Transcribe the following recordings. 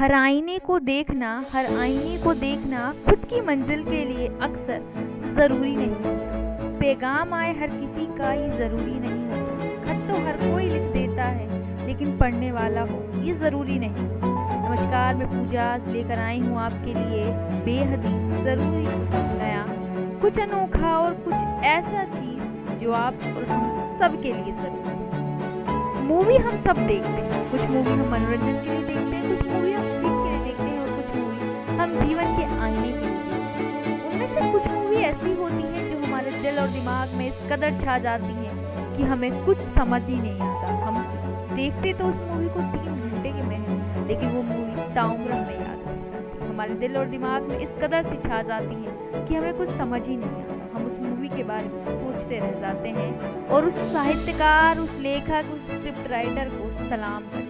हर आईने को देखना, हर आईने को देखना खुद की मंजिल के लिए अक्सर ज़रूरी नहीं पैगाम आए हर किसी का, ये ज़रूरी नहीं खत तो हर कोई लिख देता है, लेकिन पढ़ने वाला हो, ये ज़रूरी नहीं। नमस्कार, मैं पूजा लेकर आई हूँ आपके लिए। बेहद ज़रूरी नया, कुछ अनोखा और कुछ ऐसा चीज़ जो आप और हम सब लिए ज़रूरी मूवी हम सब देखते हैं, कुछ मूवी हम मनोरंजन के लिए देखते हैं, कुछ दिमाग में इस कदर छा जाती हैं कि हमें कुछ समझ ही नहीं आता। हम देखते तो उस मूवी को तीन घंटे की में लेकिन वो मूवी ताउम्र हमें याद रहती हमारे दिल और दिमाग में इस कदर से छा जाती हैं कि हमें कुछ समझ ही नहीं आता। हम उस मूवी के बारे में सोचते रह जाते हैं और उस साहित्यकार, उस लेखक, उस स्क्रिप्ट राइटर को सलाम करते हैं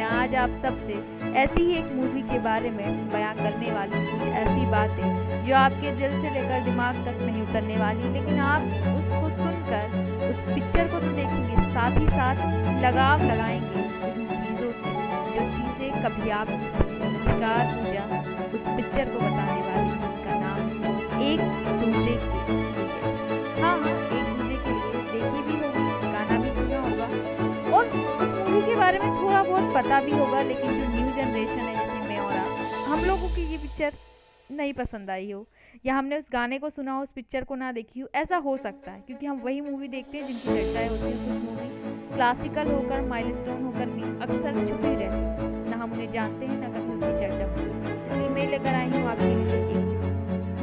मैं आज आप सबसे ऐसी ही एक मूवी के बारे में बयां करने वाली हूँ। ऐसी बातें जो आपके दिल से लेकर दिमाग तक नहीं उतरने वाली, लेकिन आप उसको सुनकर, उस पिक्चर को तो देखेंगे, साथ ही साथ लगाव लगाएँगे उन चीज़ों से, जो चीज़ें कभी आप नमस्कार पूजा उस पिक्चर को बताने वाली उसका नाम एक दूसरे के में पता भी होगा, लेकिन जो न्यू जनरेशन है जैसे मैं और आप, हम लोगों की ये पिक्चर नहीं पसंद आई हो। या हमने उस गाने को सुना हो, उस पिक्चर को ना देखी हो, ऐसा हो सकता है, क्योंकि हम वही मूवी देखते हैं जिनकी चर्चाएँ होती हैं कुछ मूवी क्लासिकल होकर माइलस्टोन होकर भी अक्सर छुपी रहती ना हम उन्हें जानते हैं, ना कभी उनकी चर्चा होती मैं लेकर आई हूँ आपके लिए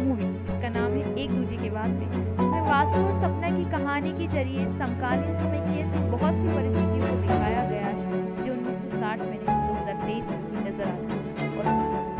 मूवी जिसका नाम है एक दूजे के बाद इसमें वास्तव और सपना की कहानी के ज़रिए समकालीन समय की ऐसी बहुत सी परिस्थितियों को दिखाया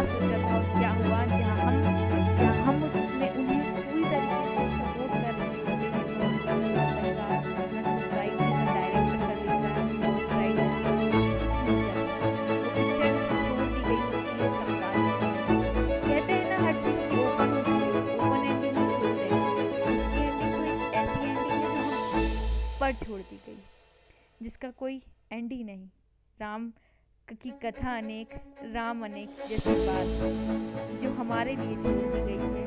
क्या सोचा था क्या हुआ जहाँ हम जहाँ हम उसमें उन्हें पूरी तरीके से सपोर्ट कर रहे ऐसी छोड़ दी गई, जिसका कोई एंड ही नहीं। राम की कथा अनेक राम अनेक जैसी बात जो हमारे लिए छोड़ गई है।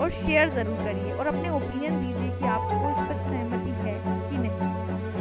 और शेयर ज़रूर करिए और अपने ओपिनियन दीजिए कि आपको इस